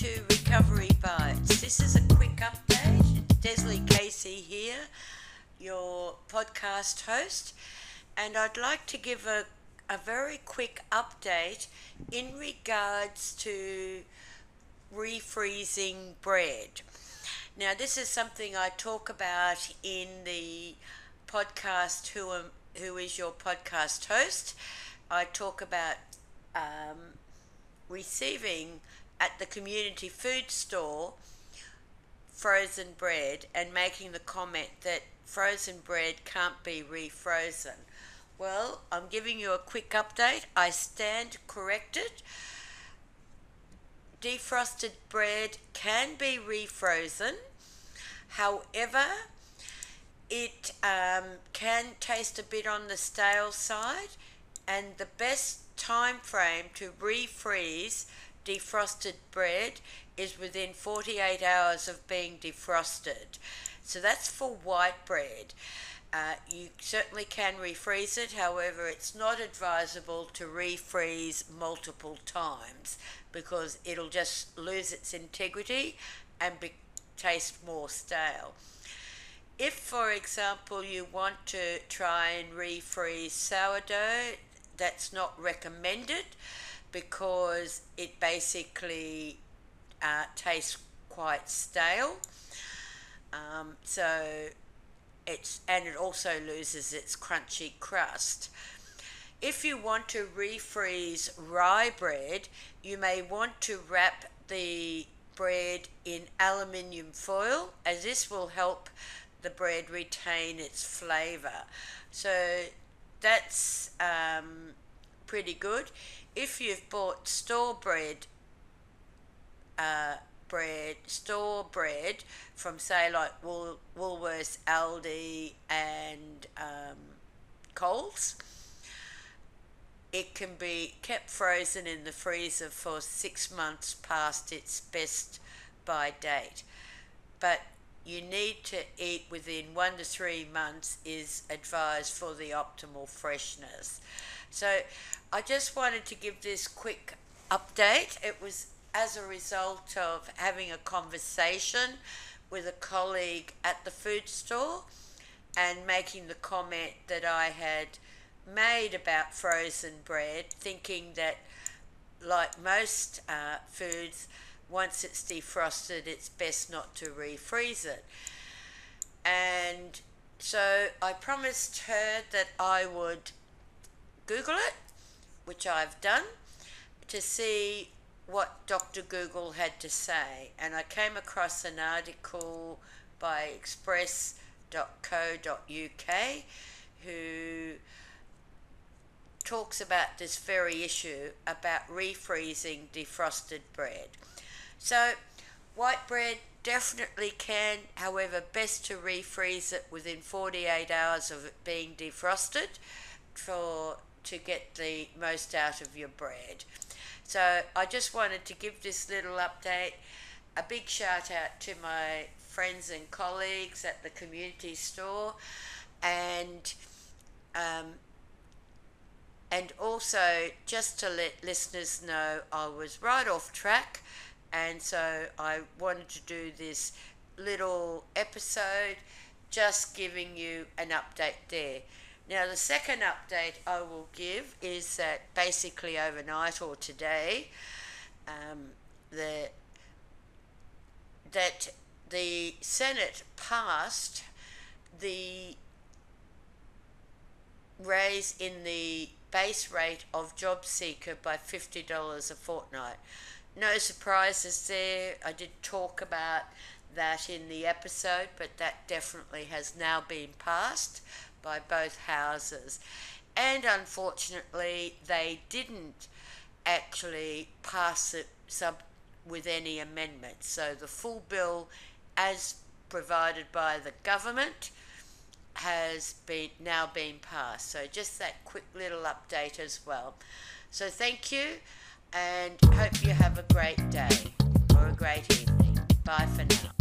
to Recovery Bites. This is a quick update. Desley Casey here, your podcast host, and I'd like to give a, a very quick update in regards to refreezing bread. Now, this is something I talk about in the podcast Who, Am, Who is Your Podcast Host. I talk about um, receiving at the community food store frozen bread and making the comment that frozen bread can't be refrozen. Well, I'm giving you a quick update. I stand corrected. Defrosted bread can be refrozen. However, it um, can taste a bit on the stale side, and the best time frame to refreeze defrosted bread is within 48 hours of being defrosted. So that's for white bread. Uh, you certainly can refreeze it, however, it's not advisable to refreeze multiple times because it'll just lose its integrity and be, taste more stale. If, for example, you want to try and refreeze sourdough, that's not recommended because it basically uh, tastes quite stale. Um, so it's and it also loses its crunchy crust. If you want to refreeze rye bread, you may want to wrap the bread in aluminium foil, as this will help the bread retain its flavour. So that's um, pretty good. If you've bought store bread, uh, bread, store bread from say like Wool, Woolworths, Aldi, and um, Coles, it can be kept frozen in the freezer for six months past its best by date. But you need to eat within one to three months is advised for the optimal freshness. So I just wanted to give this quick update. It was as a result of having a conversation with a colleague at the food store and making the comment that I had made about frozen bread, thinking that, like most uh, foods, once it's defrosted, it's best not to refreeze it. And so I promised her that I would Google it, which I've done, to see what Dr. Google had to say. And I came across an article by express.co.uk who talks about this very issue about refreezing defrosted bread. So, white bread definitely can, however, best to refreeze it within 48 hours of it being defrosted for to get the most out of your bread. So I just wanted to give this little update. A big shout out to my friends and colleagues at the community store, and um, and also just to let listeners know I was right off track, and so I wanted to do this little episode, just giving you an update there. Now, the second update I will give is that basically overnight or today, um, the, that the Senate passed the raise in the base rate of job seeker by $50 a fortnight. No surprises there. I did talk about that in the episode, but that definitely has now been passed by both houses. And unfortunately, they didn't actually pass it sub with any amendments. So the full bill, as provided by the government, has been now been passed. So just that quick little update as well. So thank you, and hope you have a great day or a great evening. Bye for now.